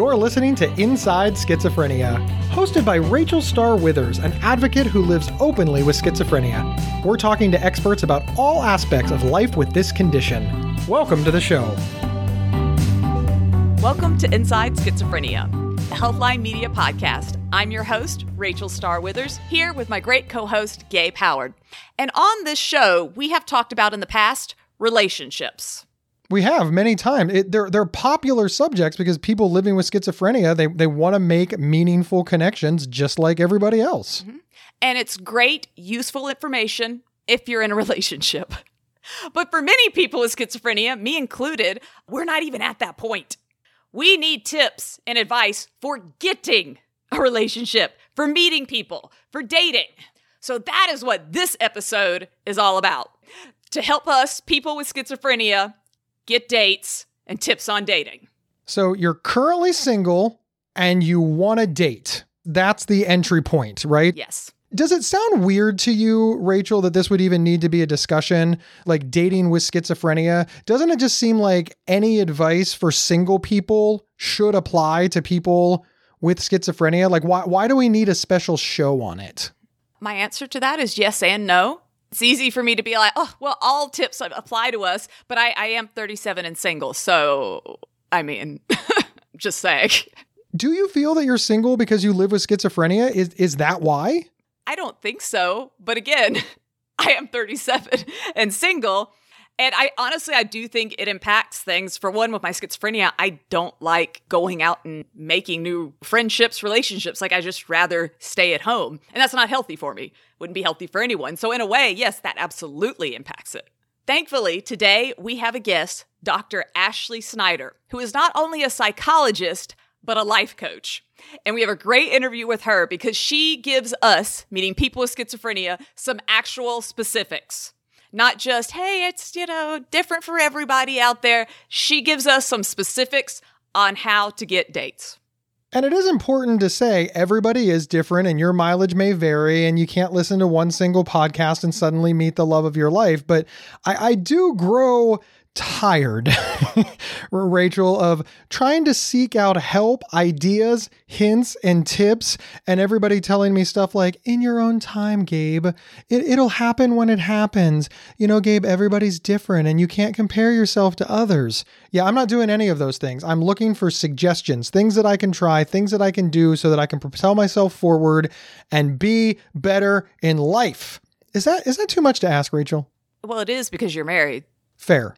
You're listening to Inside Schizophrenia, hosted by Rachel Starr Withers, an advocate who lives openly with schizophrenia. We're talking to experts about all aspects of life with this condition. Welcome to the show. Welcome to Inside Schizophrenia, Healthline Media podcast. I'm your host, Rachel Starr Withers, here with my great co host, Gabe Howard. And on this show, we have talked about in the past relationships. We have many times. They're they're popular subjects because people living with schizophrenia they they want to make meaningful connections just like everybody else. Mm-hmm. And it's great, useful information if you're in a relationship. But for many people with schizophrenia, me included, we're not even at that point. We need tips and advice for getting a relationship, for meeting people, for dating. So that is what this episode is all about. To help us, people with schizophrenia, get dates, and tips on dating. So you're currently single and you want to date. That's the entry point, right? Yes. Does it sound weird to you, Rachel, that this would even need to be a discussion, like dating with schizophrenia? Doesn't it just seem like any advice for single people should apply to people with schizophrenia? Like, why, why do we need a special show on it? My answer to that is yes and no. It's easy for me to be like, oh, well, all tips apply to us, but I, I am 37 and single. So, I mean, just saying. Do you feel that you're single because you live with schizophrenia? Is, is that why? I don't think so. But again, I am 37 and single. And I honestly, I do think it impacts things. For one, with my schizophrenia, I don't like going out and making new friendships, relationships. Like, I just rather stay at home. And that's not healthy for me. Wouldn't be healthy for anyone. So, in a way, yes, that absolutely impacts it. Thankfully, today we have a guest, Dr. Ashley Snyder, who is not only a psychologist, but a life coach. And we have a great interview with her because she gives us, meeting people with schizophrenia, some actual specifics not just, hey, it's, you know, different for everybody out there. She gives us some specifics on how to get dates. And it is important to say everybody is different and your mileage may vary, and you can't listen to one single podcast and suddenly meet the love of your life. But I, I do grow tired, Rachel, of trying to seek out help, ideas, hints, and tips, and everybody telling me stuff like, in your own time, Gabe. It, it'll happen when it happens. You know, Gabe, everybody's different and you can't compare yourself to others. Yeah, I'm not doing any of those things. I'm looking for suggestions, things that I can try, things that I can do so that I can propel myself forward and be better in life. Is that is that too much to ask, Rachel? Well, it is because you're married. Fair.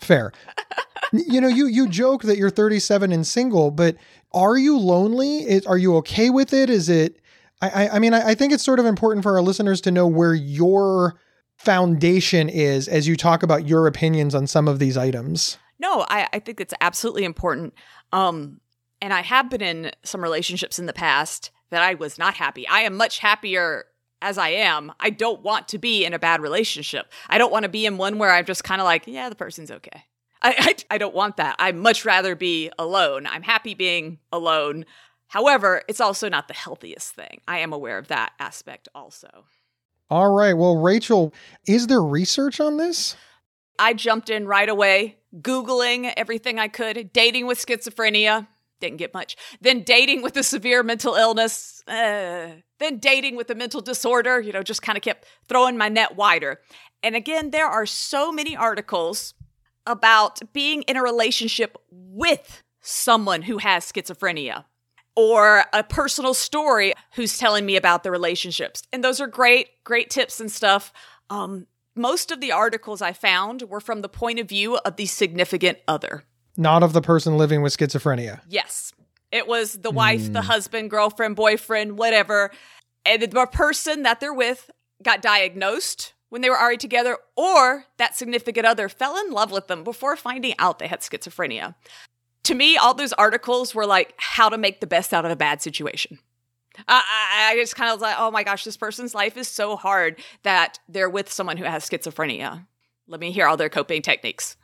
Fair. you know, you you joke that you're 37 and single, but are you lonely? Is, are you okay with it? Is it? I I mean, I, I think it's sort of important for our listeners to know where your foundation is as you talk about your opinions on some of these items. No, I, I think it's absolutely important. Um, and I have been in some relationships in the past that I was not happy. I am much happier as I am, I don't want to be in a bad relationship. I don't want to be in one where I'm just kind of like, yeah, the person's okay. I, I, I don't want that. I'd much rather be alone. I'm happy being alone. However, it's also not the healthiest thing. I am aware of that aspect also. All right. Well, Rachel, is there research on this? I jumped in right away, Googling everything I could, dating with schizophrenia, didn't get much. Then dating with a severe mental illness, uh, then dating with a mental disorder, you know, just kind of kept throwing my net wider. And again, there are so many articles about being in a relationship with someone who has schizophrenia or a personal story who's telling me about the relationships. And those are great, great tips and stuff. Um, most of the articles I found were from the point of view of the significant other not of the person living with schizophrenia. Yes. It was the wife, mm. the hmm. husband, girlfriend, boyfriend, whatever. And the person that they're with got diagnosed when they were already together, or that significant other fell in love with them before finding out they had schizophrenia. To me, all those articles were like how to make the best out of a bad situation. I, I, I just kind of was like, oh my gosh, this person's life is so hard that they're with someone who has schizophrenia. Let me hear all their coping techniques.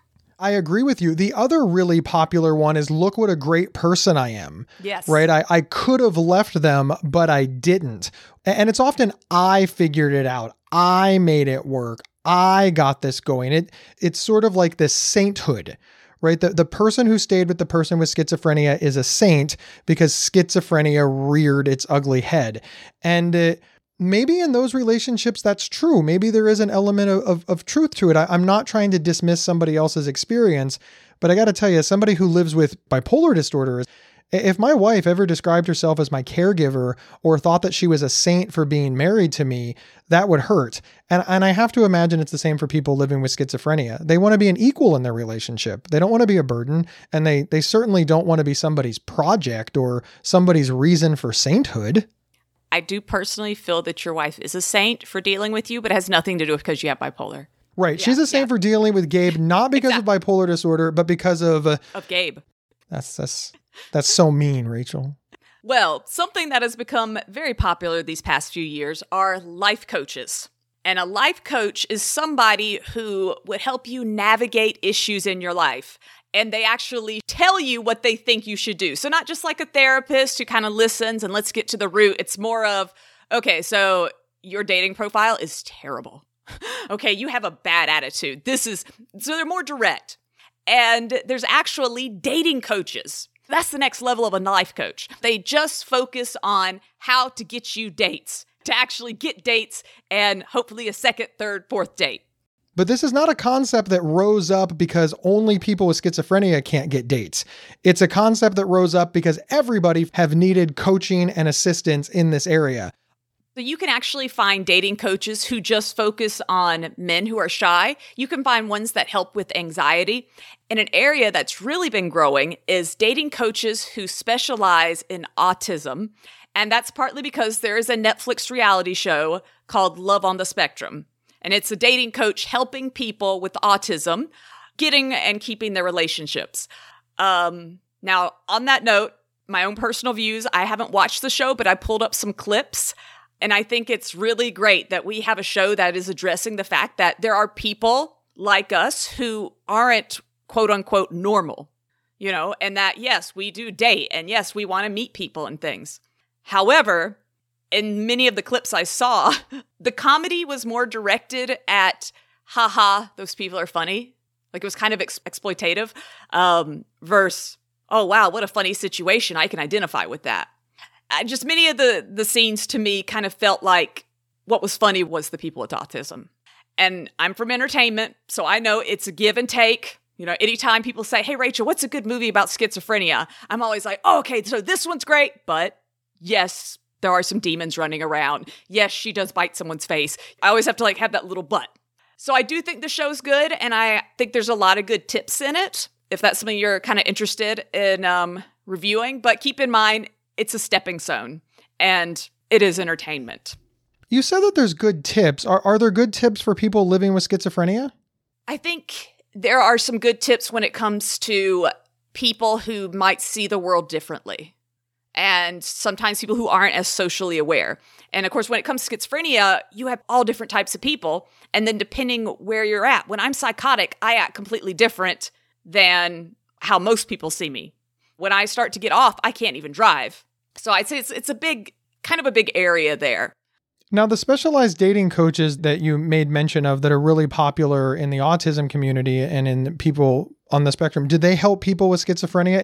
I agree with you. The other really popular one is look what a great person I am. Yes. Right? I, I could have left them, but I didn't. And it's often I figured it out. I made it work. I got this going. It it's sort of like this sainthood, right? The the person who stayed with the person with schizophrenia is a saint because schizophrenia reared its ugly head. And uh, maybe in those relationships that's true. Maybe there is an element of, of, of truth to it. I, I'm not trying to dismiss somebody else's experience, but I got to tell you, somebody who lives with bipolar disorder, if my wife ever described herself as my caregiver or thought that she was a saint for being married to me, that would hurt. And, and I have to imagine it's the same for people living with schizophrenia. They want to be an equal in their relationship. They don't want to be a burden, and they they certainly don't want to be somebody's project or somebody's reason for sainthood. I do personally feel that your wife is a saint for dealing with you, but it has nothing to do with because you have bipolar. Right. Yeah, She's a saint yeah. for dealing with Gabe, not because exactly. of bipolar disorder, but because of uh, of Gabe. That's that's that's so mean, Rachel. Well, something that has become very popular these past few years are life coaches. And a life coach is somebody who would help you navigate issues in your life and they actually tell you what they think you should do. So, not just like a therapist who kind of listens and let's get to the root. It's more of, okay, so your dating profile is terrible. okay, you have a bad attitude. This is, so they're more direct. And there's actually dating coaches. That's the next level of a life coach. They just focus on how to get you dates, to actually get dates and hopefully a second, third, fourth date. But this is not a concept that rose up because only people with schizophrenia can't get dates. It's a concept that rose up because everybody have needed coaching and assistance in this area. So you can actually find dating coaches who just focus on men who are shy. You can find ones that help with anxiety. And an area that's really been growing is dating coaches who specialize in autism. And that's partly because there is a Netflix reality show called Love on the Spectrum and it's a dating coach helping people with autism getting and keeping their relationships. Um, now, on that note, my own personal views, I haven't watched the show, but I pulled up some clips. And I think it's really great that we have a show that is addressing the fact that there are people like us who aren't quote unquote normal, you know, and that yes, we do date and yes, we want to meet people and things. However, in many of the clips I saw, the comedy was more directed at, haha, those people are funny. Like it was kind of ex- exploitative, um, versus, oh wow, what a funny situation. I can identify with that. Just many of the the scenes to me kind of felt like what was funny was the people with autism. And I'm from entertainment, so I know it's a give and take. You know, anytime people say, "Hey, Rachel, what's a good movie about schizophrenia?" I'm always like, oh, "Okay, so this one's great, but yes, there are some demons running around. Yes, she does bite someone's face. I always have to like have that little butt. So I do think the show's good, and I think there's a lot of good tips in it. If that's something you're kind of interested in um, reviewing, but keep in mind it's a stepping stone, and it is entertainment. You said that there's good tips. Are are there good tips for people living with schizophrenia? I think there are some good tips when it comes to people who might see the world differently and sometimes people who aren't as socially aware. And of course, when it comes to schizophrenia, you have all different types of people. And then depending where you're at, when I'm psychotic, I act completely different than how most people see me. When I start to get off, I can't even drive. So I'd say it's, it's a big, kind of a big area there. Now, the specialized dating coaches that you made mention of that are really popular in the autism community and in people on the spectrum, do they help people with schizophrenia?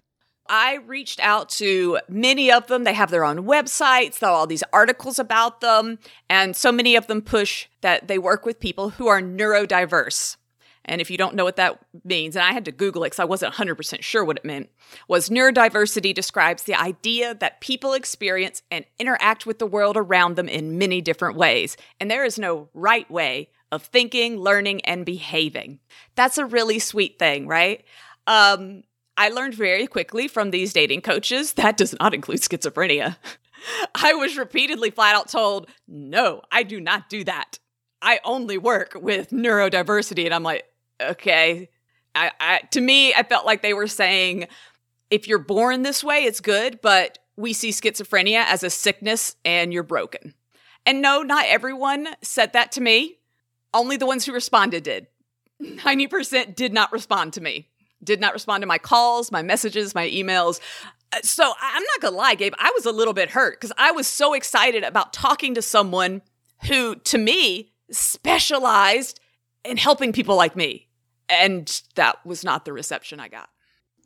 I reached out to many of them. They have their own websites, all these articles about them, and so many of them push that they work with people who are neurodiverse. And if you don't know what that means, and I had to Google it because I wasn't 100% sure what it meant, was neurodiversity describes the idea that people experience and interact with the world around them in many different ways. And there is no right way of thinking, learning, and behaving. That's a really sweet thing, right? Um, I learned very quickly from these dating coaches that does not include schizophrenia. I was repeatedly flat out told, no, I do not do that. I only work with neurodiversity. And I'm like, okay. I, I, to me, I felt like they were saying, if you're born this way, it's good, but we see schizophrenia as a sickness and you're broken. And no, not everyone said that to me. Only the ones who responded did. 90% did not respond to me, did not respond to my calls, my messages, my emails. Uh, so I'm not gonna lie, Gabe, I was a little bit hurt because I was so excited about talking to someone who, to me, specialized in helping people like me. And that was not the reception I got.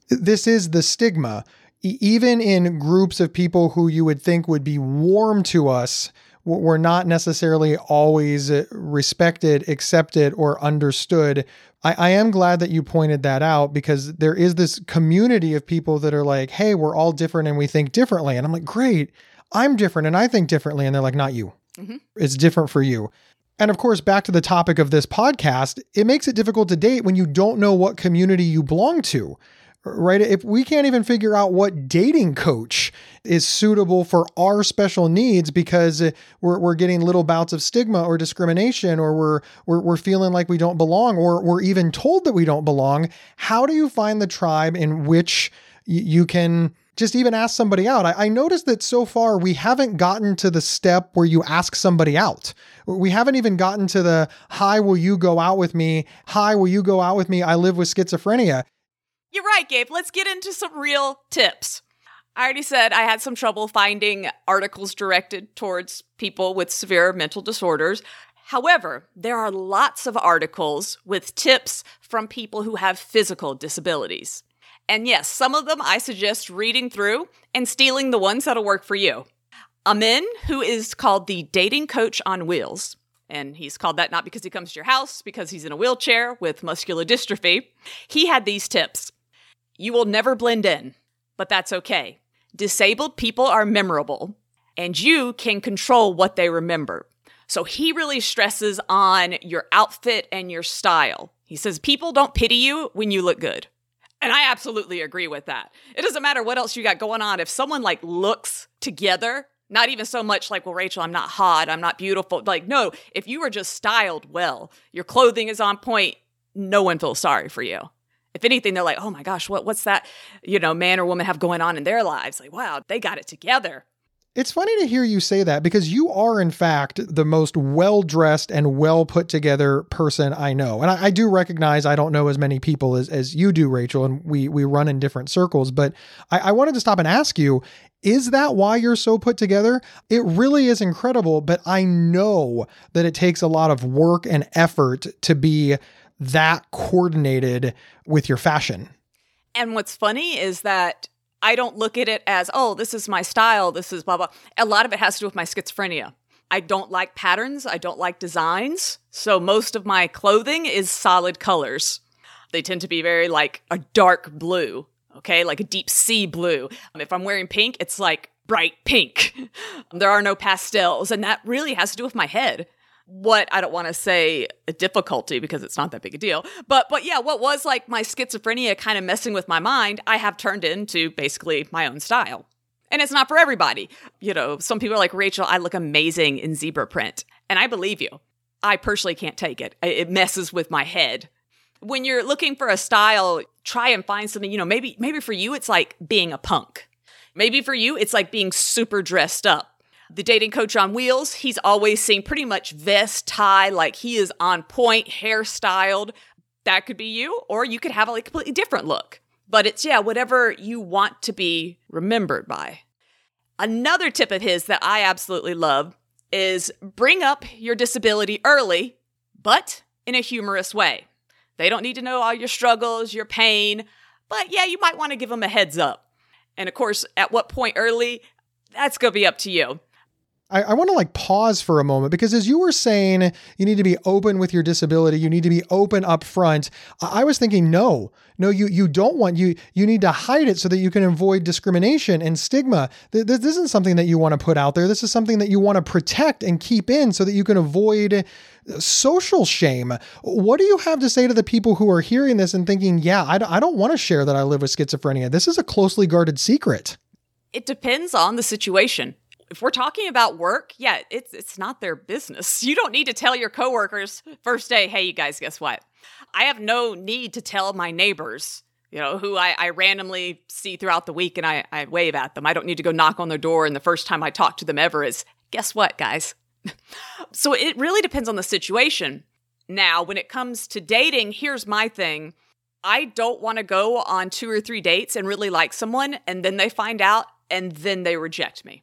This is the stigma. even in groups of people who you would think would be warm to us, we're not necessarily always respected, accepted, or understood. I, I, am glad that you pointed that out because there is this community of people that are like, hey, we're all different and we think differently. And I'm like, great, I'm different and I think differently. And they're like, not you. Mm-hmm. It's different for you. And of course, back to the topic of this podcast, it makes it difficult to date when you don't know what community you belong to right? If we can't even figure out what dating coach is suitable for our special needs because we're, we're getting little bouts of stigma or discrimination, or we're, we're, we're feeling like we don't belong, or we're even told that we don't belong, how do you find the tribe in which you can just even ask somebody out. I, I, noticed that so far we haven't gotten to the step where you ask somebody out. We haven't even gotten to the hi, will you go out with me? Hi, will you go out with me? I live with schizophrenia. You're right, Gabe. Let's get into some real tips. I already said I had some trouble finding articles directed towards people with severe mental disorders. However, there are lots of articles with tips from people who have physical disabilities. And yes, some of them I suggest reading through and stealing the ones that'll work for you. Amin, who is called the dating coach on wheels, and he's called that not because he comes to your house, because he's in a wheelchair with muscular dystrophy, he had these tips. You will never blend in, but that's okay. Disabled people are memorable, and you can control what they remember. So he really stresses on your outfit and your style. He says people don't pity you when you look good. And I absolutely agree with that. It doesn't matter what else you got going on. If someone like looks together, not even so much like, well, Rachel, I'm not hot, I'm not beautiful. Like, no, if you are just styled well, your clothing is on point, no one feels sorry for you if anything, they're like, oh my gosh, what, what's that, you know, man or woman have going on in their lives? Like, wow, they got it together. It's funny to hear you say that because you are, in fact, the most well dressed and well put together person I know. And I, I, do recognize I don't know as many people as, as you do, Rachel, and we, we run in different circles. But I, I wanted to stop and ask you is that why you're so put together? It really is incredible, but I know that it takes a lot of work and effort to be that coordinated with your fashion. And what's funny is that I don't look at it as, oh, this is my style, this is blah, blah. A lot of it has to do with my schizophrenia. I don't like patterns, I don't like designs. So most of my clothing is solid colors. They tend to be very like a dark blue, okay, like a deep sea blue. Um, if I'm wearing pink, it's like bright pink. there are no pastels. And that really has to do with my head what I don't want to say a difficulty because it's not that big a deal. But but yeah, what was like my schizophrenia kind of messing with my mind, I have turned into basically my own style. And it's not for everybody. You know, some people are like, Rachel, I look amazing in zebra print. And I believe you. I personally can't take it. It messes with my head. When you're looking for a style, try and find something, you know, maybe maybe for you it's like being a punk. Maybe for you it's like being super dressed up the dating coach on wheels, he's always seen pretty much vest, tie, like he is on point, hairstyled. That could be you, or you could have a like, completely different look. But it's, yeah, whatever you want to be remembered by. Another tip of his that I absolutely love is bring up your disability early, but in a humorous way. They don't need to know all your struggles, your pain, but yeah, you might want to give them a heads up. And of course, at what point early, that's going to be up to you. I, I want to like pause for a moment because as you were saying, you need to be open with your disability. You need to be open up front. I, I was thinking, no, no, you you don't want you you need to hide it so that you can avoid discrimination and stigma. This, this isn't something that you want to put out there. This is something that you want to protect and keep in so that you can avoid uh, social shame. What do you have to say to the people who are hearing this and thinking, yeah, I, I don't want to share that I live with schizophrenia? This is a closely guarded secret. It depends on the situation If we're talking about work, yeah, it's it's not their business. You don't need to tell your coworkers first day, hey, you guys, guess what? I have no need to tell my neighbors, you know, who I, I randomly see throughout the week and I, I wave at them. I don't need to go knock on their door and the first time I talk to them ever is, guess what, guys? so it really depends on the situation. Now, when it comes to dating, here's my thing. I don't want to go on two or three dates and really like someone and then they find out and then they reject me.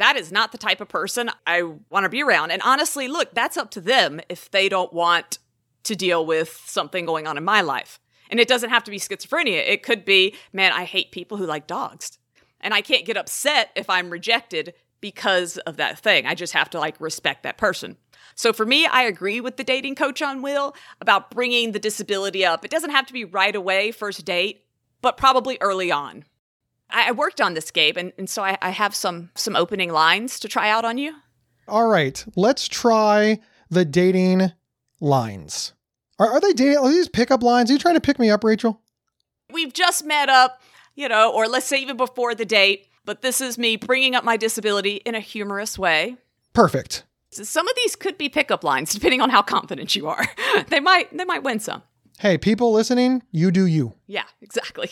That is not the type of person I want to be around. And honestly, look, that's up to them if they don't want to deal with something going on in my life. And it doesn't have to be schizophrenia. It could be, man, I hate people who like dogs. And I can't get upset if I'm rejected because of that thing. I just have to like respect that person. So for me, I agree with the dating coach on Will about bringing the disability up. It doesn't have to be right away, first date, but probably early on. I, worked on this, Gabe, and, and so I, I have some some opening lines to try out on you. All right, let's try the dating lines. Are, are they dating? Are these pickup lines? Are you trying to pick me up, Rachel? We've just met up, you know, or let's say even before the date, but this is me bringing up my disability in a humorous way. Perfect. So some of these could be pickup lines depending on how confident you are. they might they might win some. Hey, people listening, you do you. Yeah, exactly.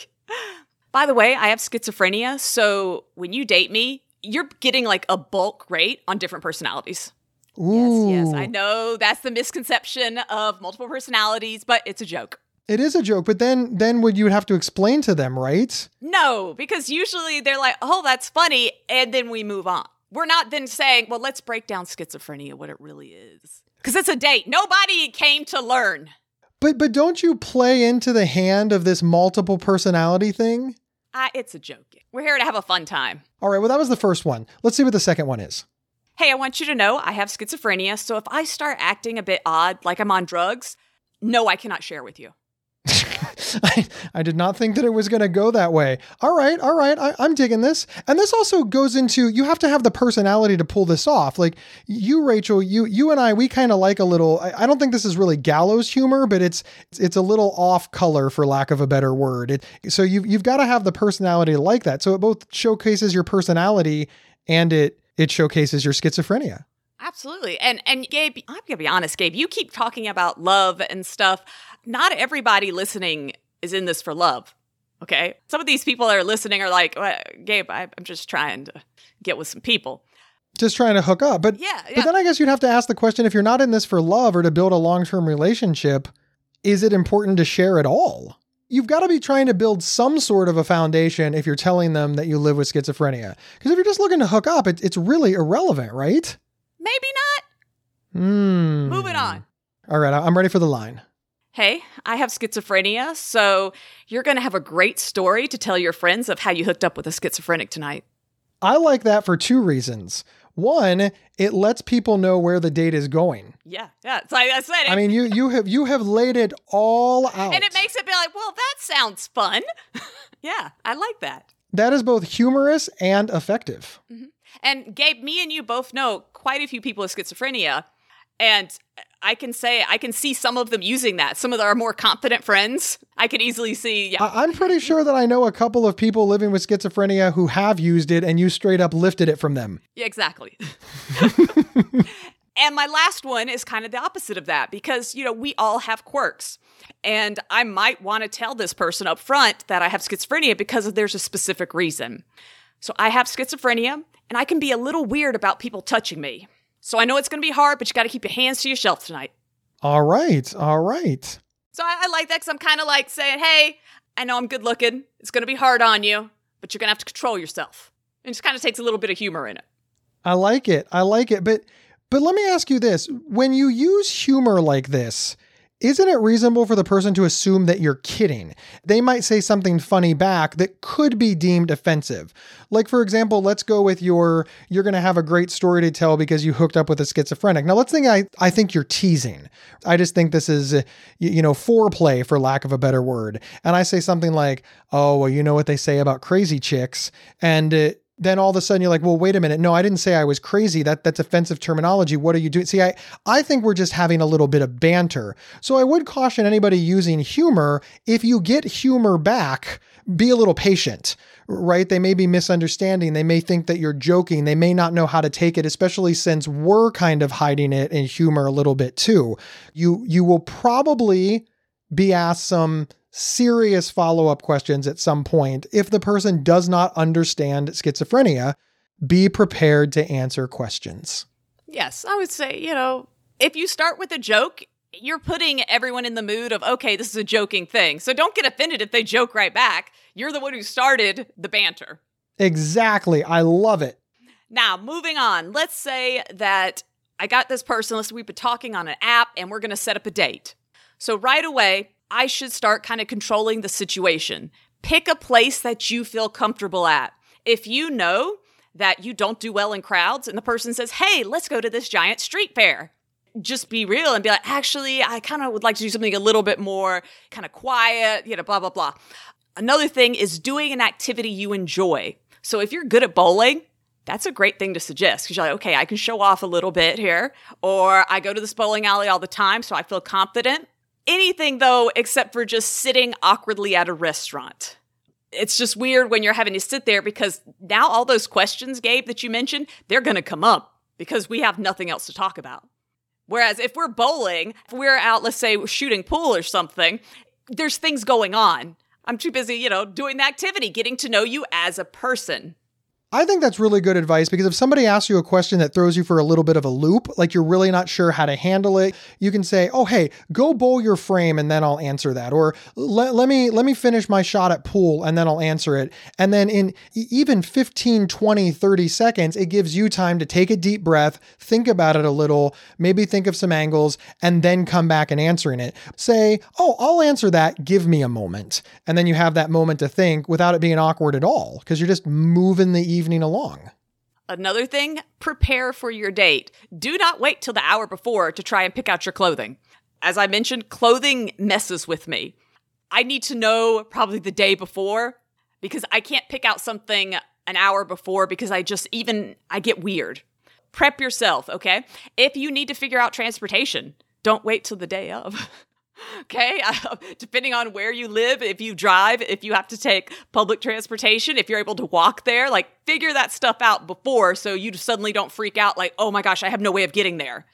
By the way, I have schizophrenia, so when you date me, you're getting like a bulk rate on different personalities. Ooh. Yes, yes. I know that's the misconception of multiple personalities, but it's a joke. It is a joke, but then then would you have to explain to them, right? No, because usually they're like, "Oh, that's funny," and then we move on. We're not then saying, "Well, let's break down schizophrenia what it really is." Cuz it's a date. Nobody came to learn. But but don't you play into the hand of this multiple personality thing? Uh, it's a joke. We're here to have a fun time. All right, well that was the first one. Let's see what the second one is. Hey, I want you to know I have schizophrenia, so if I start acting a bit odd, like I'm on drugs, no, I cannot share with you. I, I did not think that it was going to go that way. All right, all right, I, I'm digging this. And this also goes into you have to have the personality to pull this off. Like you, Rachel, you you and I, we kind of like a little. I, I, don't think this is really gallows humor, but it's it's a little off color for lack of a better word. It, so you've you've got to have the personality to like that. So it both showcases your personality and it it showcases your schizophrenia. Absolutely. And and Gabe, I'm gonna be honest, Gabe, you keep talking about love and stuff. Not everybody listening is in this for love. Okay. Some of these people that are listening are like, well, Gabe, I, I'm just trying to get with some people. Just trying to hook up. But yeah, yeah. but then I guess you'd have to ask the question if you're not in this for love or to build a long-term relationship, is it important to share at all? you've got to be trying to build some sort of a foundation if you're telling them that you live with schizophrenia. Because if you're just looking to hook up, it, it's really irrelevant, right? Maybe not. Hmm. Moving on. All right, I'm ready for the line. Hey, I have schizophrenia, so you're going to have a great story to tell your friends of how you hooked up with a schizophrenic tonight. I like that for two reasons. One, it lets people know where the date is going. Yeah, yeah. It's like I said. I mean, you you have you have laid it all out, and it makes it be like, well, that sounds fun. yeah, I like that. That is both humorous and effective. Mm-hmm. And Gabe, me and you both know quite a few people with schizophrenia, and I can say I can see some of them using that. Some of our more confident friends, I can easily see. Yeah, I- am pretty sure that I know a couple of people living with schizophrenia who have used it, and you straight up lifted it from them. Yeah, exactly. and my last one is kind of the opposite of that because you know we all have quirks, and I might want to tell this person up front that I have schizophrenia because there's a specific reason. So I have schizophrenia, and I can be a little weird about people touching me. So I know it's going to be hard, but you got to keep your hands to your shelf tonight. All right. All right. So I, I like that because I'm kind of like saying, hey, I know I'm good looking. It's going to be hard on you, but you're going to have to control yourself. It just kind of takes a little bit of humor in it. I like it. I like it. But but let me ask you this. When you use humor like this, isn't it reasonable for the person to assume that you're kidding? They might say something funny back that could be deemed offensive. Like, for example, let's go with your, you're going to have a great story to tell because you hooked up with a schizophrenic. Now, let's think I, I think you're teasing. I just think this is, you, know, foreplay for lack of a better word. And I say something like, oh, well, you know what they say about crazy chicks. And, then all of a sudden you're like, well, wait a minute. No, I didn't say I was crazy. That that's offensive terminology. What are you doing? See, I, I think we're just having a little bit of banter. So I would caution anybody using humor, if you get humor back, be a little patient, right? They may be misunderstanding. They may think that you're joking. They may not know how to take it, especially since we're kind of hiding it in humor a little bit too. You you will probably be asked some serious follow up questions at some point. If the person does not understand schizophrenia, be prepared to answer questions. Yes, I would say, you know, if you start with a joke, you're putting everyone in the mood of, okay, this is a joking thing. So don't get offended if they joke right back. You're the one who started the banter. Exactly. I love it. Now, moving on. Let's say that I got this person, let's we've been talking on an app and we're going to set up a date. So right away, I should start kind of controlling the situation. Pick a place that you feel comfortable at. If you know that you don't do well in crowds and the person says, Hey, let's go to this giant street fair, just be real and be like, Actually, I kind of would like to do something a little bit more kind of quiet, you know, blah, blah, blah. Another thing is doing an activity you enjoy. So if you're good at bowling, that's a great thing to suggest because you're like, okay, I can show off a little bit here. Or I go to this bowling alley all the time, so I feel confident anything though except for just sitting awkwardly at a restaurant. It's just weird when you're having to sit there because now all those questions, Gabe, that you mentioned, they're going to come up because we have nothing else to talk about. Whereas if we're bowling, if we're out, let's say shooting pool or something, there's things going on. I'm too busy, you know, doing the activity, getting to know you as a person. I think that's really good advice because if somebody asks you a question that throws you for a little bit of a loop, like you're really not sure how to handle it, you can say, "Oh, hey, go bowl your frame and then I'll answer that." Or let, let me let me finish my shot at pool and then I'll answer it. And then in even 15, 20, 30 seconds, it gives you time to take a deep breath, think about it a little, maybe think of some angles and then come back and answering it. Say, "Oh, I'll answer that. Give me a moment." And then you have that moment to think without it being awkward at all because you're just moving the evening along. Another thing, prepare for your date. Do not wait till the hour before to try and pick out your clothing. As I mentioned, clothing messes with me. I need to know probably the day before because I can't pick out something an hour before because I just even I get weird. Prep yourself, okay? If you need to figure out transportation, don't wait till the day of. Okay. Uh, depending on where you live, if you drive, if you have to take public transportation, if you're able to walk there, like figure that stuff out before so you suddenly don't freak out like, oh my gosh, I have no way of getting there.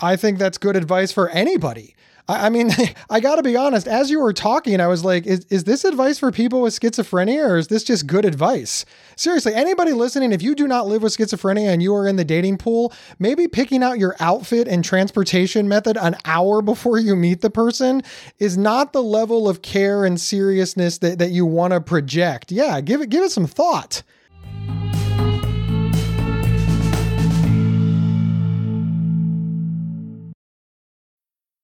I think that's good advice for anybody. I, I mean, I got to be honest, as you were talking, I was like, is, is this advice for people with schizophrenia or is this just good advice? Seriously, anybody listening, if you do not live with schizophrenia and you are in the dating pool, maybe picking out your outfit and transportation method an hour before you meet the person is not the level of care and seriousness that, that you want to project. Yeah, give it give it some thought.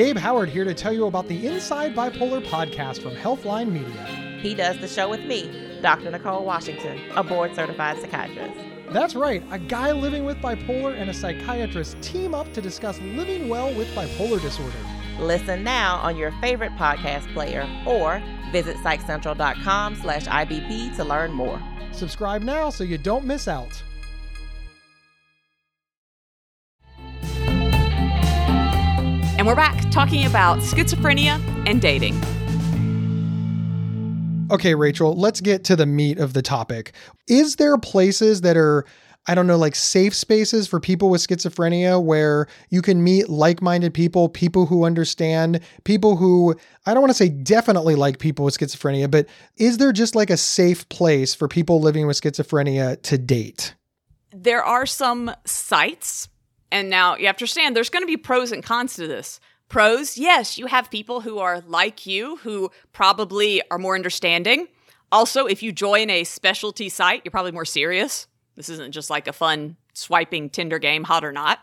Gabe Howard here to tell you about the Inside Bipolar podcast from Healthline Media. He does the show with me, Dr. Nicole Washington, a board certified psychiatrist. That's right, a guy living with bipolar and a psychiatrist team up to discuss living well with bipolar disorder. Listen now on your favorite podcast player or visit psychcentral.com slash IBP to learn more. Subscribe now so you don't miss out. And we're back talking about schizophrenia and dating. Okay, Rachel, let's get to the meat of the topic. Is there places that are I don't know, like safe spaces for people with schizophrenia where you can meet like minded people, people who understand, people who, I don't want to say definitely like people with schizophrenia, but is there just like a safe place for people living with schizophrenia to date? There are some sites and now you have to understand there's going to be pros and cons to this. Pros, yes, you have people who are like you, who probably are more understanding. Also, if you join a specialty site, you're probably more serious. This isn't just like a fun swiping Tinder game, hot or not.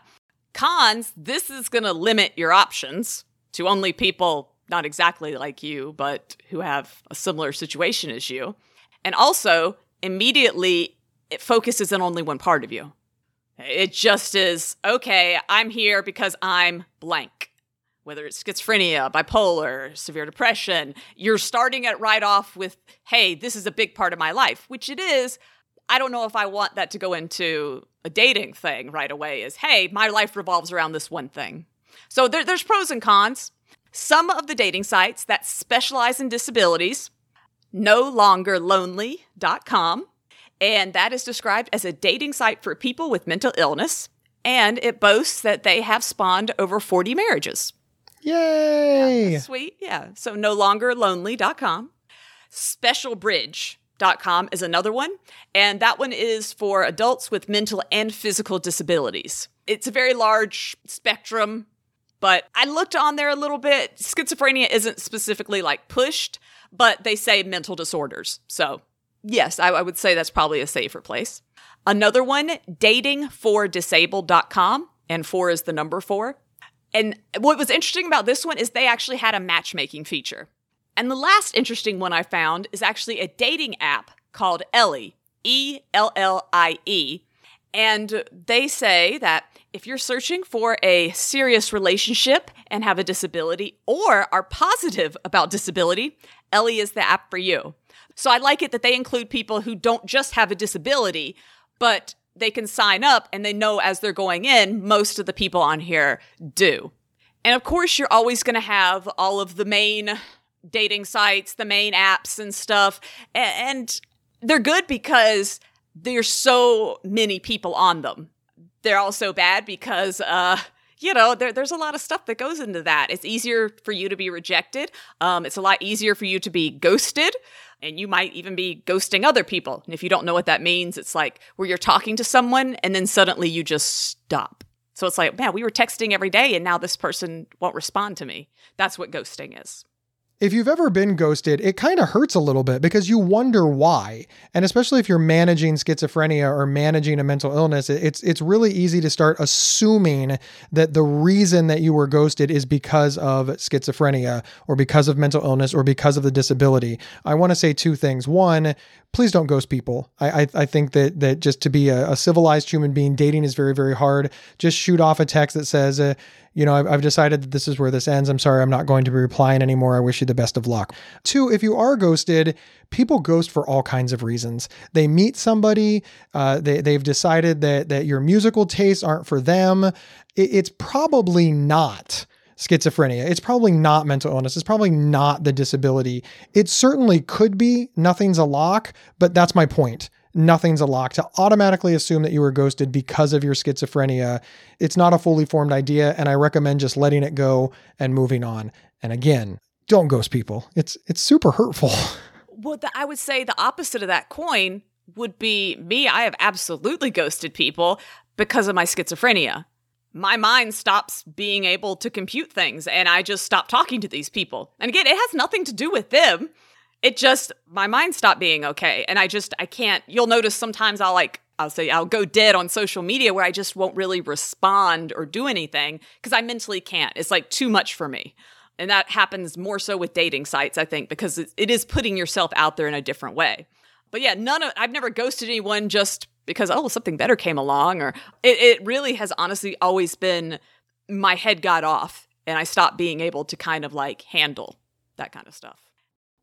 Cons, this is going to limit your options to only people not exactly like you, but who have a similar situation as you. And also, immediately, it focuses on only one part of you. It just is, okay, I'm here because I'm blank. Whether it's schizophrenia, bipolar, severe depression, you're starting it right off with, hey, this is a big part of my life, which it is. I don't know if I want that to go into a dating thing right away, is, hey, my life revolves around this one thing. So there, there's pros and cons. Some of the dating sites that specialize in disabilities, no longer lonely.com, and that is described as a dating site for people with mental illness, and it boasts that they have spawned over 40 marriages. Yay! Yeah, sweet. Yeah. So no longer lonely.com. Specialbridge.com is another one, and that one is for adults with mental and physical disabilities. It's a very large spectrum but I looked on there a little bit. Schizophrenia isn't specifically like pushed, but they say mental disorders. So, yes, I, I would say that's probably a safer place. Another one, datingfordisabled.com, and four is the number four. And what was interesting about this one is they actually had a matchmaking feature. And the last interesting one I found is actually a dating app called Ellie, E L L I E. And they say that if you're searching for a serious relationship and have a disability or are positive about disability, Ellie is the app for you. So I like it that they include people who don't just have a disability, but they can sign up and they know as they're going in, most of the people on here do. And of course, you're always going to have all of the main dating sites, the main apps and stuff. And they're good because there's so many people on them they're also bad because uh you know there, there's a lot of stuff that goes into that it's easier for you to be rejected um, it's a lot easier for you to be ghosted and you might even be ghosting other people. And if you don't know what that means it's like where you're talking to someone and then suddenly you just stop. So it's like man we were texting every day and now this person won't respond to me. That's what ghosting is if you've ever been ghosted, it kind of hurts a little bit because you wonder why. And especially if you're managing schizophrenia or managing a mental illness, it's it's really easy to start assuming that the reason that you were ghosted is because of schizophrenia or because of mental illness or because of the disability. I want to say two things. One, please don't ghost people. I, I, I, think that that just to be a, a, civilized human being, dating is very, very hard. Just shoot off a text that says, uh, you know, I've, I've decided that this is where this ends. I'm sorry, I'm not going to be replying anymore. I wish you the best of luck. Two, if you are ghosted, people ghost for all kinds of reasons. They meet somebody, uh, they, they've decided that that your musical tastes aren't for them. It, it's probably not schizophrenia. It's probably not mental illness. It's probably not the disability. It certainly could be. Nothing's a lock, but that's my point. Nothing's a lock. To automatically assume that you were ghosted because of your schizophrenia, it's not a fully formed idea, and I recommend just letting it go and moving on. And again, don't ghost people. It's it's super hurtful. Well, the, I would say the opposite of that coin would be me. I have absolutely ghosted people because of my schizophrenia my mind stops being able to compute things and I just stop talking to these people. And again, it has nothing to do with them. It just, my mind stopped being okay. And I just, I can't, you'll notice sometimes I'll like, I'll say I'll go dead on social media where I just won't really respond or do anything because I mentally can't. It's like too much for me. And that happens more so with dating sites, I think, because it is putting yourself out there in a different way. But yeah, none of, I've never ghosted anyone just because oh something better came along or it, it really has honestly always been my head got off and i stopped being able to kind of like handle that kind of stuff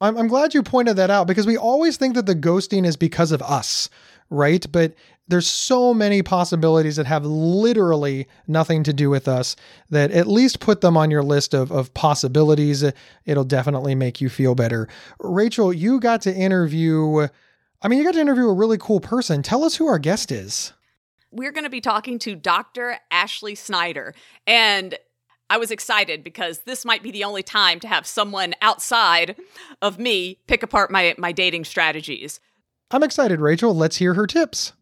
I'm, I'm glad you pointed that out because we always think that the ghosting is because of us right but there's so many possibilities that have literally nothing to do with us that at least put them on your list of, of possibilities. It'll definitely make you feel better. Rachel, you got to interview I mean, you got to interview a really cool person. Tell us who our guest is. We're going to be talking to Dr. Ashley Snyder. And I was excited because this might be the only time to have someone outside of me pick apart my, my dating strategies. I'm excited, Rachel. Let's hear her tips.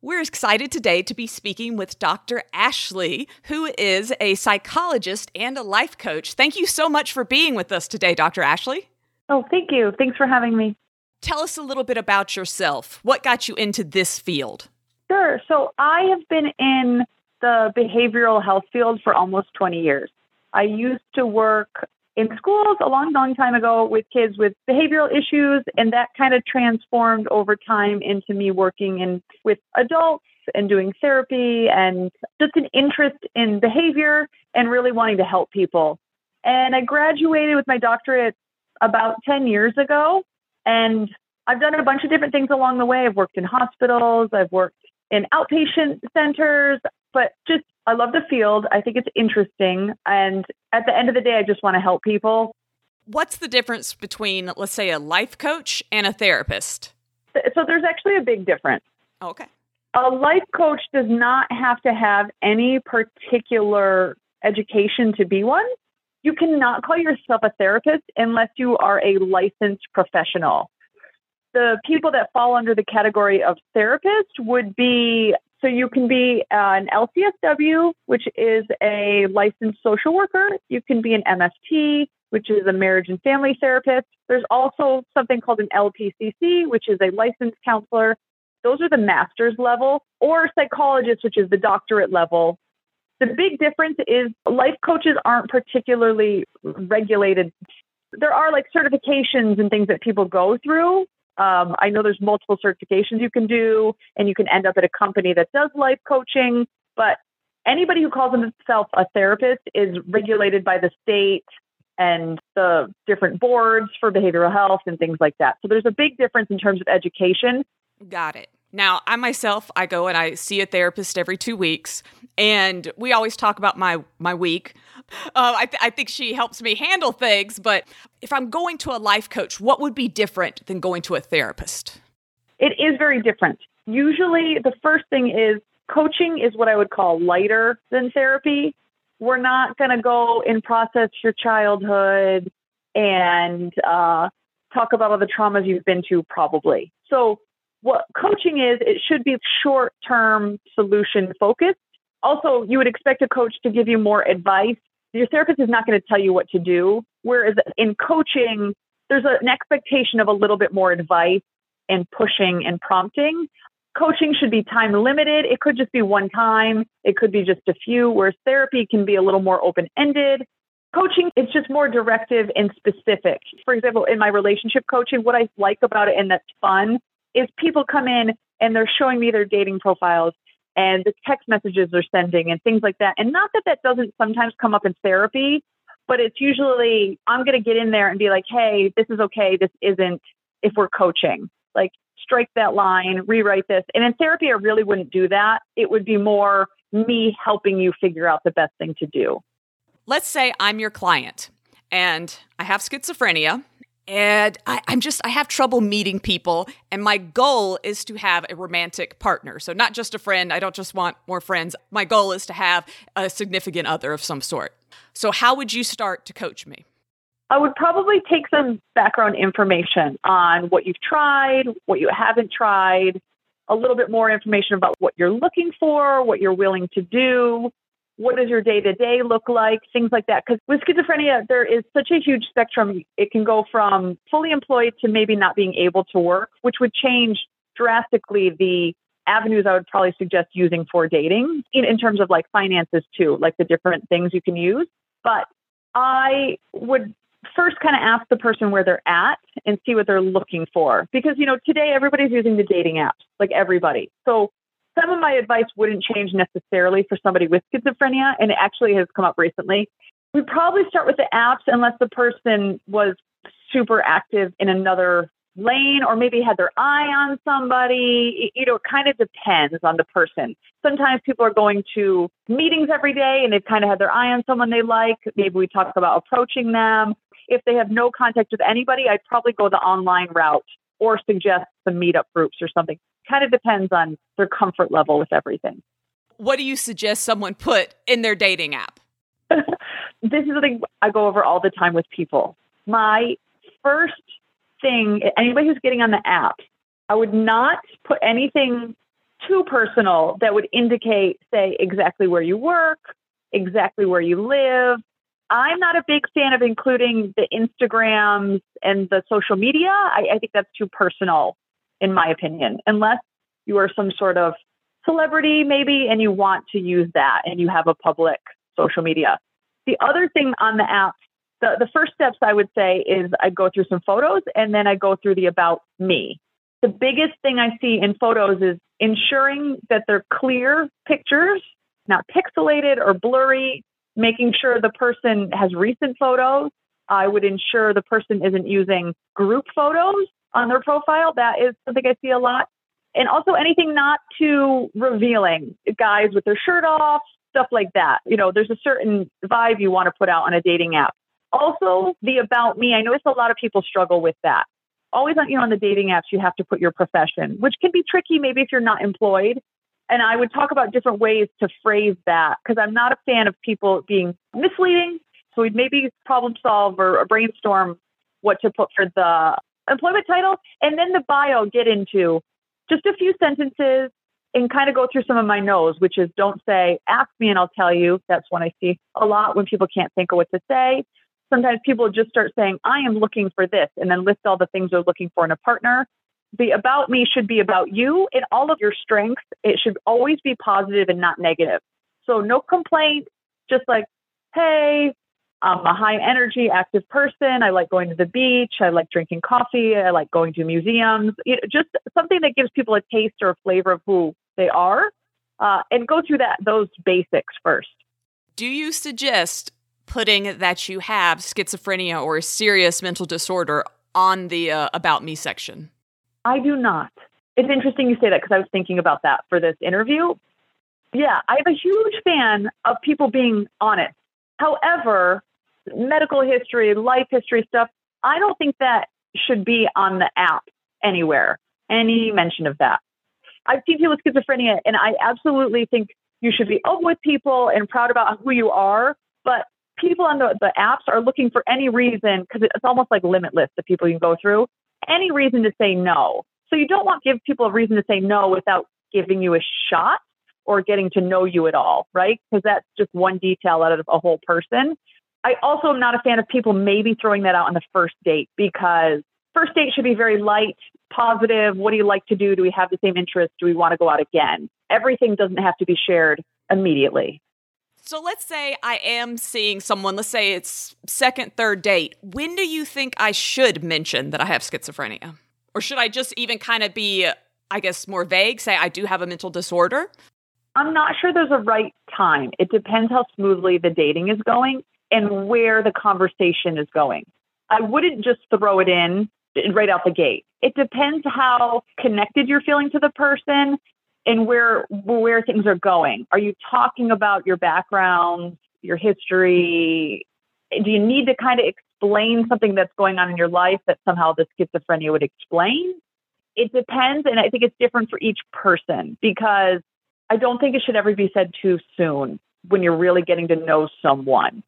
We're excited today to be speaking with Dr. Ashley, who is a psychologist and a life coach. Thank you so much for being with us today, Dr. Ashley. Oh, thank you. Thanks for having me. Tell us a little bit about yourself. What got you into this field? Sure. So I have been in the behavioral health field for almost 20 years. I used to work in schools a long, long time ago with kids with behavioral issues, and that kind of transformed over time into me working in with adults and doing therapy and just an interest in behavior and really wanting to help people. And I graduated with my doctorate about 10 years ago, and I've done a bunch of different things along the way. I've worked in hospitals, I've worked in outpatient centers, but just I love the field. I think it's interesting. And at the end of the day, I just want to help people. What's the difference between, let's say, a life coach and a therapist? So there's actually a big difference. Okay. A life coach does not have to have any particular education to be one. You cannot call yourself a therapist unless you are a licensed professional. The people that fall under the category of therapist would be so you can be an LCSW, which is a licensed social worker. You can be an MFT, which is a marriage and family therapist. There's also something called an LPCC, which is a licensed counselor. Those are the master's level, or psychologist, which is the doctorate level. The big difference is life coaches aren't particularly regulated. There are like certifications and things that people go through, um, I know there's multiple certifications you can do, and you can end up at a company that does life coaching. But anybody who calls themselves a therapist is regulated by the state and the different boards for behavioral health and things like that. So there's a big difference in terms of education. Got it. Now, I myself, I go and I see a therapist every two weeks, and we always talk about my my week. Uh, I, th- I think she helps me handle things, but if I'm going to a life coach, what would be different than going to a therapist? It is very different. Usually, the first thing is coaching is what I would call lighter than therapy. We're not going to go and process your childhood and uh, talk about all the traumas you've been to, probably. So what coaching is, it should be short term solution focused. Also, you would expect a coach to give you more advice. Your therapist is not going to tell you what to do. Whereas in coaching, there's an expectation of a little bit more advice and pushing and prompting. Coaching should be time limited. It could just be one time. It could be just a few, whereas therapy can be a little more open ended. Coaching is just more directive and specific. For example, in my relationship coaching, what I like about it and that's fun is people come in and they're showing me their dating profiles and the text messages they're sending and things like that. And not that that doesn't sometimes come up in therapy, but it's usually I'm going to get in there and be like, hey, this is okay. This isn't if we're coaching. Like, strike that line, rewrite this. And in therapy, I really wouldn't do that. It would be more me helping you figure out the best thing to do. Let's say I'm your client and I have schizophrenia and I, am just I have trouble meeting people, and my goal is to have a romantic partner. So not just a friend. I don't just want more friends. My goal is to have a significant other of some sort. So how would you start to coach me? I would probably take some background information on what you've tried, what you haven't tried, a little bit more information about what you're looking for, what you're willing to do, what does your day to day look like? Things like that. Because with schizophrenia, there is such a huge spectrum. It can go from fully employed to maybe not being able to work, which would change drastically the avenues I would probably suggest using for dating in, in terms of like finances too, like the different things you can use. But I would first kind of ask the person where they're at and see what they're looking for. Because, you know, today everybody's using the dating apps, like everybody. So some of my advice wouldn't change necessarily for somebody with schizophrenia, and it actually has come up recently. We probably start with the apps unless the person was super active in another lane or maybe had their eye on somebody. You know, it kind of depends on the person. Sometimes people are going to meetings every day and they've kind of had their eye on someone they like. Maybe we talk about approaching them. If they have no contact with anybody, I'd probably go the online route or suggest some meetup groups or something kind of depends on their comfort level with everything. What do you suggest someone put in their dating app? this is the thing I go over all the time with people. My first thing, anybody who's getting on the app, I would not put anything too personal that would indicate, say, exactly where you work, exactly where you live. I'm not a big fan of including the Instagrams and the social media. I, I think that's too personal, in my opinion, unless you are some sort of celebrity, maybe, and you want to use that and you have a public social media. The other thing on the app, the, the first steps I would say is I go through some photos and then I go through the about me. The biggest thing I see in photos is ensuring that they're clear pictures, not pixelated or blurry, making sure the person has recent photos. I would ensure the person isn't using group photos on their profile. That is something I see a lot. And also anything not too revealing, guys with their shirt off, stuff like that. You know, there's a certain vibe you want to put out on a dating app. Also, the about me. I notice a lot of people struggle with that. Always on, you know, on the dating apps, you have to put your profession, which can be tricky maybe if you're not employed. And I would talk about different ways to phrase that because I'm not a fan of people being misleading. So we'd maybe problem solve or, or brainstorm what to put for the employment title and then the bio get into just a few sentences and kind of go through some of my no's, which is don't say, ask me and I'll tell you. That's when I see a lot when people can't think of what to say. Sometimes people just start saying, I am looking for this, and then list all the things they're looking for in a partner. The about me should be about you and all of your strengths. It should always be positive and not negative. So no complaint, just like, hey, I'm a high energy, active person. I like going to the beach. I like drinking coffee. I like going to museums. You know, just something that gives people a taste or a flavor of who they are, uh, and go through that those basics first. Do you suggest putting that you have schizophrenia or a serious mental disorder on the uh, about me section? I do not. It's interesting you say that because I was thinking about that for this interview. Yeah, I'm a huge fan of people being honest. However, medical history, life history stuff, I don't think that should be on the app anywhere, any mention of that. I've seen people with schizophrenia, and I absolutely think you should be open with people and proud about who you are. But people on the, the apps are looking for any reason, because it's almost like limitless the people you can go through, any reason to say no. So you don't want to give people a reason to say no without giving you a shot or getting to know you at all, right? Because that's just one detail out of a whole person. I also am not a fan of people maybe throwing that out on the first date because first date should be very light, positive. What do you like to do? Do we have the same interests? Do we want to go out again? Everything doesn't have to be shared immediately. So let's say I am seeing someone, let's say it's second, third date. When do you think I should mention that I have schizophrenia? Or should I just even kind of be, I guess, more vague, say I do have a mental disorder? I'm not sure there's a right time. It depends how smoothly the dating is going and where the conversation is going. I wouldn't just throw it in right out the gate. It depends how connected you're feeling to the person and where where things are going. Are you talking about your background, your history? Do you need to kind of explain something that's going on in your life that somehow the schizophrenia would explain? It depends, and I think it's different for each person because I don't think it should ever be said too soon when you're really getting to know someone.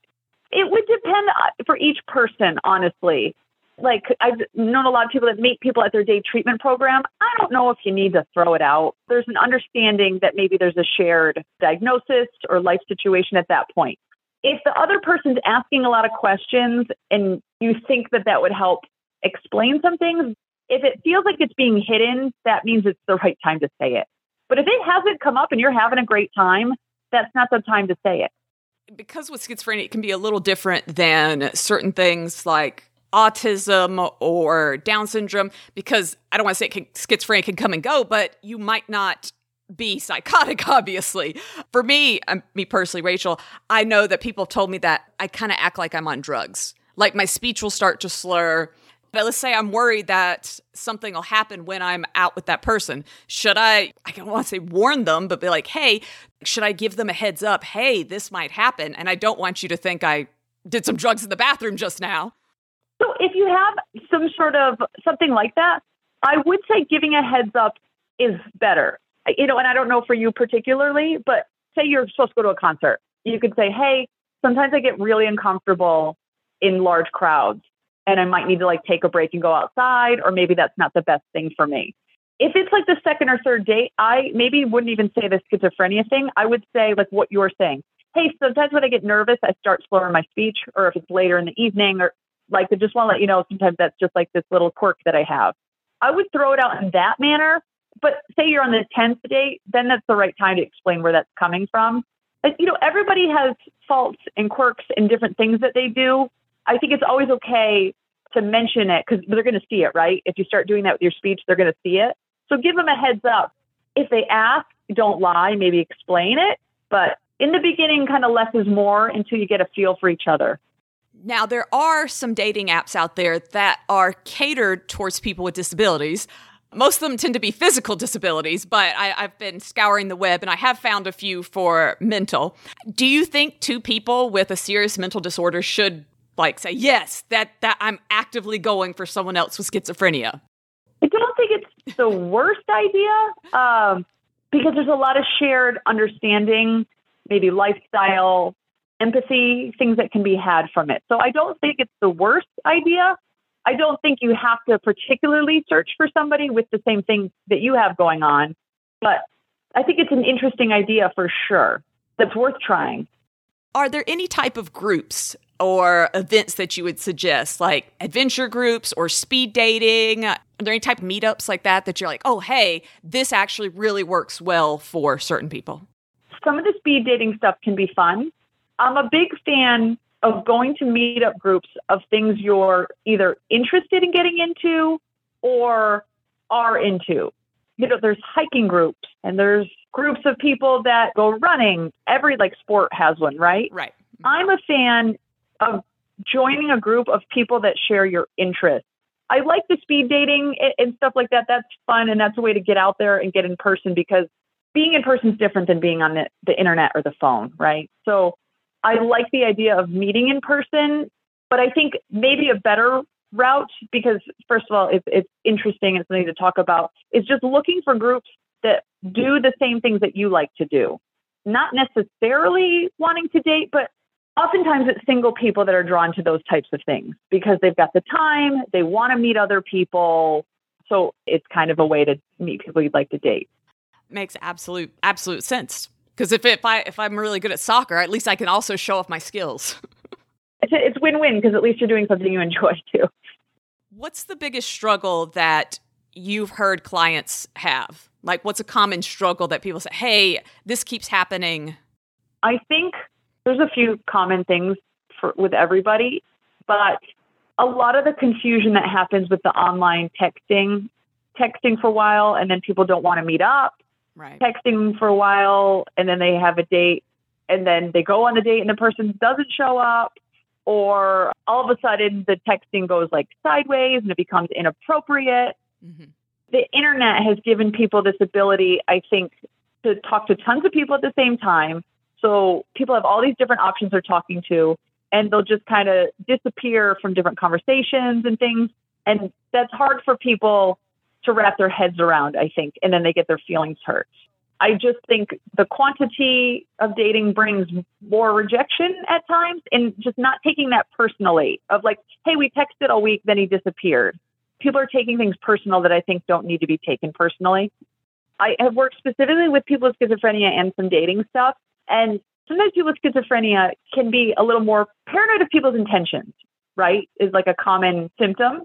It would depend uh, for each person, honestly. Like I've known a lot of people that meet people at their day treatment program. I don't know if you need to throw it out. There's an understanding that maybe there's a shared diagnosis or life situation at that point. If the other person's asking a lot of questions and you think that that would help explain some things, if it feels like it's being hidden, that means it's the right time to say it. But if it hasn't come up and you're having a great time, that's not the time to say it because with schizophrenia, it can be a little different than certain things like autism or Down syndrome, because I don't want to say it can, schizophrenia can come and go, but you might not be psychotic, obviously. For me, um, me personally, Rachel, I know that people told me that I kind of act like I'm on drugs. Like my speech will start to slur. But let's say I'm worried that something will happen when I'm out with that person. Should I, I don't want to say warn them, but be like, hey, should I give them a heads up? Hey, this might happen. And I don't want you to think I did some drugs in the bathroom just now. So if you have some sort of something like that, I would say giving a heads up is better. You know, and I don't know for you particularly, but say you're supposed to go to a concert. You could say, hey, sometimes I get really uncomfortable in large crowds and I might need to like take a break and go outside, or maybe that's not the best thing for me. If it's like the second or third date, I maybe wouldn't even say the schizophrenia thing. I would say like what you're saying. hey, sometimes when I get nervous, I start slurring my speech, or if it's later in the evening, or like I just want to let you know, sometimes that's just like this little quirk that I have. I would throw it out in that manner. But say you're on the 10th date, then that's the right time to explain where that's coming from. You know, everybody has faults and quirks and different things that they do. I think it's always okay to mention it because they're going to see it, right? If you start doing that with your speech, they're going to see it. So give them a heads up. If they ask, don't lie, maybe explain it. But in the beginning, kind of less is more until you get a feel for each other. Now, there are some dating apps out there that are catered towards people with disabilities. Most of them tend to be physical disabilities, but I, have been scouring the web and I have found a few for mental. Do you think two people with a serious mental disorder should like say, yes, that that I'm actively going for someone else with schizophrenia? I don't think it's the worst idea um, because there's a lot of shared understanding, maybe lifestyle, empathy, things that can be had from it. So I don't think it's the worst idea. I don't think you have to particularly search for somebody with the same thing that you have going on, but I think it's an interesting idea for sure that's worth trying. Are there any type of groups or events that you would suggest, like adventure groups or speed dating? Are there any type of meetups like that that you're like, oh, hey, this actually really works well for certain people? Some of the speed dating stuff can be fun. I'm a big fan of going to meetup groups of things you're either interested in getting into or are into. You know, there's hiking groups and there's groups of people that go running. Every like sport has one, right? Right. Mm-hmm. I'm a fan of joining a group of people that share your interests. I like the speed dating and stuff like that. That's fun and that's a way to get out there and get in person because being in person is different than being on the, the internet or the phone, right? So I like the idea of meeting in person, but I think maybe a better route because first of all, it's, it's interesting and something to talk about is just looking for groups that do the same things that you like to do. Not necessarily wanting to date, but oftentimes it's single people that are drawn to those types of things because they've got the time, they want to meet other people. So it's kind of a way to meet people you'd like to date. Makes absolute absolute sense. Because if if I if I'm really good at soccer, at least I can also show off my skills. it's, it's win win because at least you're doing something you enjoy too. What's the biggest struggle that you've heard clients have? Like, what's a common struggle that people say, "Hey, this keeps happening"? I think there's a few common things for with everybody, but a lot of the confusion that happens with the online texting, texting for a while, and then people don't want to meet up right. texting for a while and then they have a date and then they go on the date and the person doesn't show up or all of a sudden the texting goes like sideways and it becomes inappropriate. Mm-hmm. The internet has given people this ability, I think, to talk to tons of people at the same time. So people have all these different options they're talking to, and they'll just kind of disappear from different conversations and things. And that's hard for people to wrap their heads around, I think, and then they get their feelings hurt. I just think the quantity of dating brings more rejection at times and just not taking that personally of like, hey, we texted all week, then he disappeared. People are taking things personal that I think don't need to be taken personally. I have worked specifically with people with schizophrenia and some dating stuff. And sometimes people with schizophrenia can be a little more paranoid of people's intentions, right? Is like a common symptom.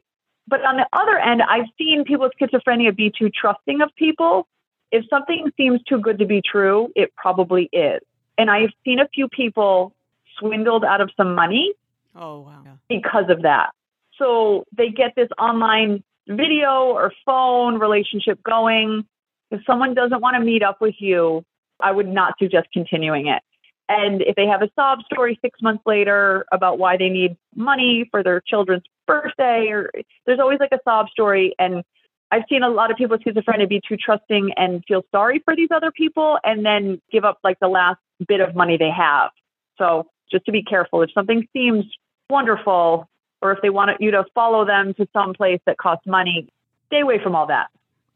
But on the other end, I've seen people with schizophrenia be too trusting of people. If something seems too good to be true, it probably is. And I've seen a few people swindled out of some money oh, wow. because of that. So they get this online video or phone relationship going. If someone doesn't want to meet up with you, I would not suggest continuing it. And if they have a sob story six months later about why they need money for their children's birthday, or there's always like a sob story. And I've seen a lot of people with schizophrenia be too trusting and feel sorry for these other people and then give up like the last bit of money they have. So just to be careful, if something seems wonderful, or if they want you to follow them to some place that costs money, stay away from all that.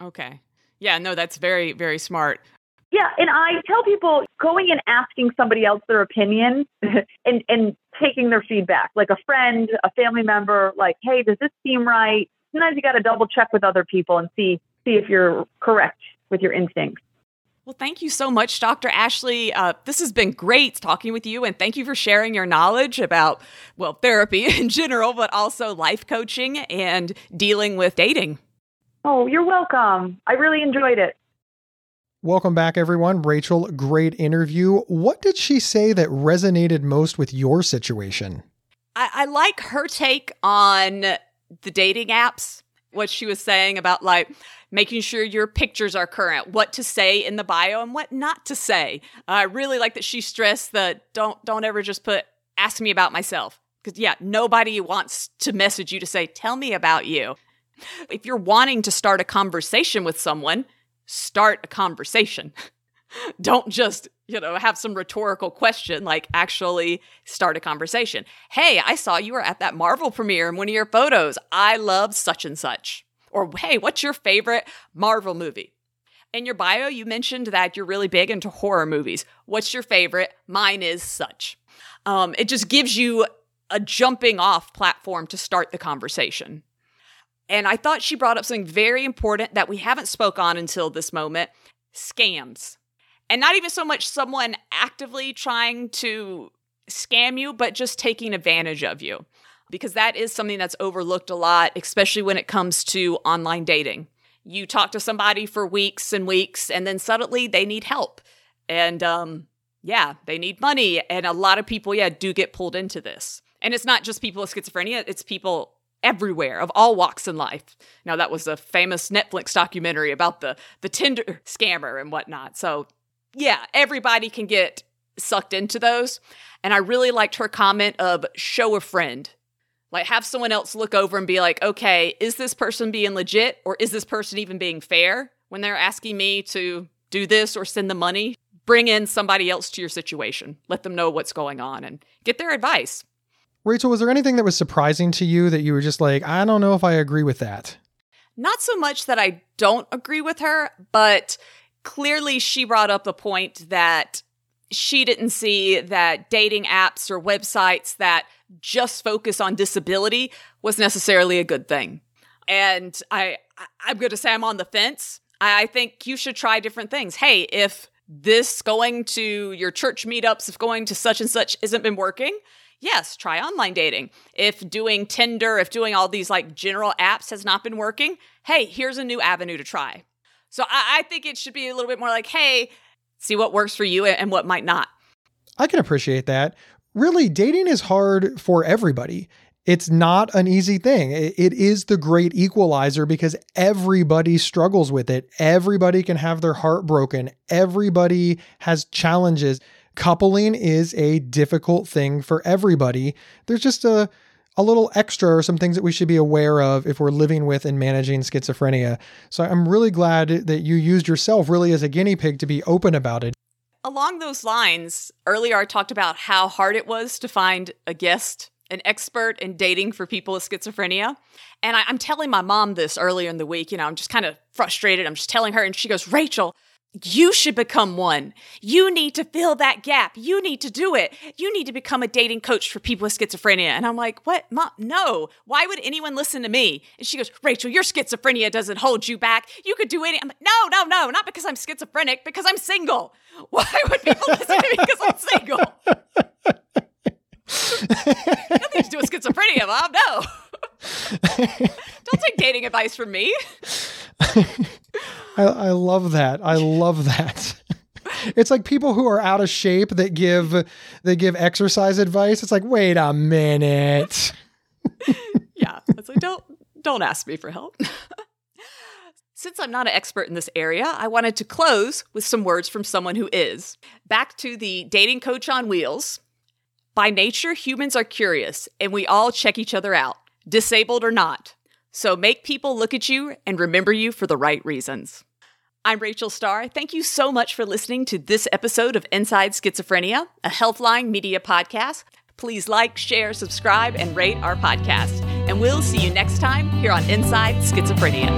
Okay. Yeah, no, that's very, very smart. Yeah, and I tell people going and asking somebody else their opinion and and taking their feedback, like a friend, a family member, like, hey, does this seem right? Sometimes you got to double check with other people and see see if you're correct with your instincts. Well, thank you so much, Dr. Ashley. Uh, this has been great talking with you, and thank you for sharing your knowledge about, well, therapy in general, but also life coaching and dealing with dating. Oh, you're welcome. I really enjoyed it. Welcome back, everyone. Rachel, great interview. What did she say that resonated most with your situation? I, I like her take on the dating apps, what she was saying about like, making sure your pictures are current, what to say in the bio and what not to say. I really like that she stressed that don't don't ever just put ask me about myself because yeah, nobody wants to message you to say tell me about you. If you're wanting to start a conversation with someone, start a conversation. don't just, you know, have some rhetorical question, like actually start a conversation. Hey, I saw you were at that Marvel premiere in one of your photos. I love such and such. Or, hey, what's your favorite Marvel movie? In your bio, you mentioned that you're really big into horror movies. What's your favorite? Mine is such. Um, it just gives you a jumping off platform to start the conversation. And I thought she brought up something very important that we haven't spoke on until this moment scams. And not even so much someone actively trying to scam you, but just taking advantage of you because that is something that's overlooked a lot, especially when it comes to online dating. You talk to somebody for weeks and weeks, and then suddenly they need help. And um, yeah, they need money. And a lot of people, yeah, do get pulled into this. And it's not just people with schizophrenia, it's people everywhere of all walks in life. Now that was a famous Netflix documentary about the the Tinder scammer and whatnot. So yeah, everybody can get sucked into those. And I really liked her comment of show a friend like, have someone else look over and be like, okay, is this person being legit or is this person even being fair when they're asking me to do this or send the money? Bring in somebody else to your situation. Let them know what's going on and get their advice. Rachel, was there anything that was surprising to you that you were just like, I don't know if I agree with that? Not so much that I don't agree with her, but clearly she brought up a point that she didn't see that dating apps or websites that just focus on disability was necessarily a good thing. And I, I'm going to say I'm on the fence. I think you should try different things. Hey, if this going to your church meetups, if going to such and such isn't been working, yes, try online dating. If doing Tinder, if doing all these like general apps has not been working, hey, here's a new avenue to try. So I, I think it should be a little bit more like, hey, see what works for you and what might not. I can appreciate that. Really, dating is hard for everybody. It's not an easy thing. It is the great equalizer because everybody struggles with it. Everybody can have their heart broken. Everybody has challenges. Coupling is a difficult thing for everybody. There's just a a little extra or some things that we should be aware of if we're living with and managing schizophrenia. So I'm really glad that you used yourself really as a guinea pig to be open about it. Along those lines, earlier I talked about how hard it was to find a guest, an expert in dating for people with schizophrenia. And I, am telling my mom this earlier in the week. You know, I'm just kind of frustrated. I'm just telling her, and she goes, Rachel, you should become one. You need to fill that gap. You need to do it. You need to become a dating coach for people with schizophrenia. And I'm like, what? Mom, no. Why would anyone listen to me? And she goes, Rachel, your schizophrenia doesn't hold you back. You could do any. I'm like, no, no, no, not because I'm schizophrenic, because I'm single. Why would people listen to me because I'm single? Nothing to do with schizophrenia, Mom. No. Don't take dating advice from me. I, I love that. I love that. it's like people who are out of shape that give they give exercise advice. It's like, wait a minute. yeah. It's like don't don't ask me for help. Since I'm not an expert in this area, I wanted to close with some words from someone who is. Back to the dating coach on wheels. By nature, humans are curious, and we all check each other out, disabled or not. So make people look at you and remember you for the right reasons. I'm Rachel Star. Thank you so much for listening to this episode of Inside Schizophrenia, a Healthline media podcast. Please like, share, subscribe, and rate our podcast. And we'll see you next time here on Inside Schizophrenia.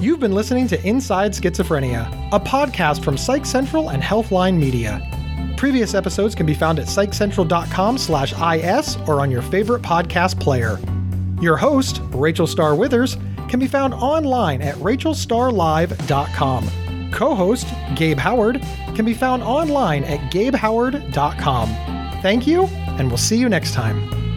You've been listening to Inside Schizophrenia, a podcast from Psych Central and Healthline Media. Previous episodes can be found at psychcentral.com slash is or on your favorite podcast player. Your host, Rachel Star Withers, can be found online at rachelstarlive.com. co host, Gabe Howard, can be found online at gabehoward.com. Thank you, and we'll see you next time.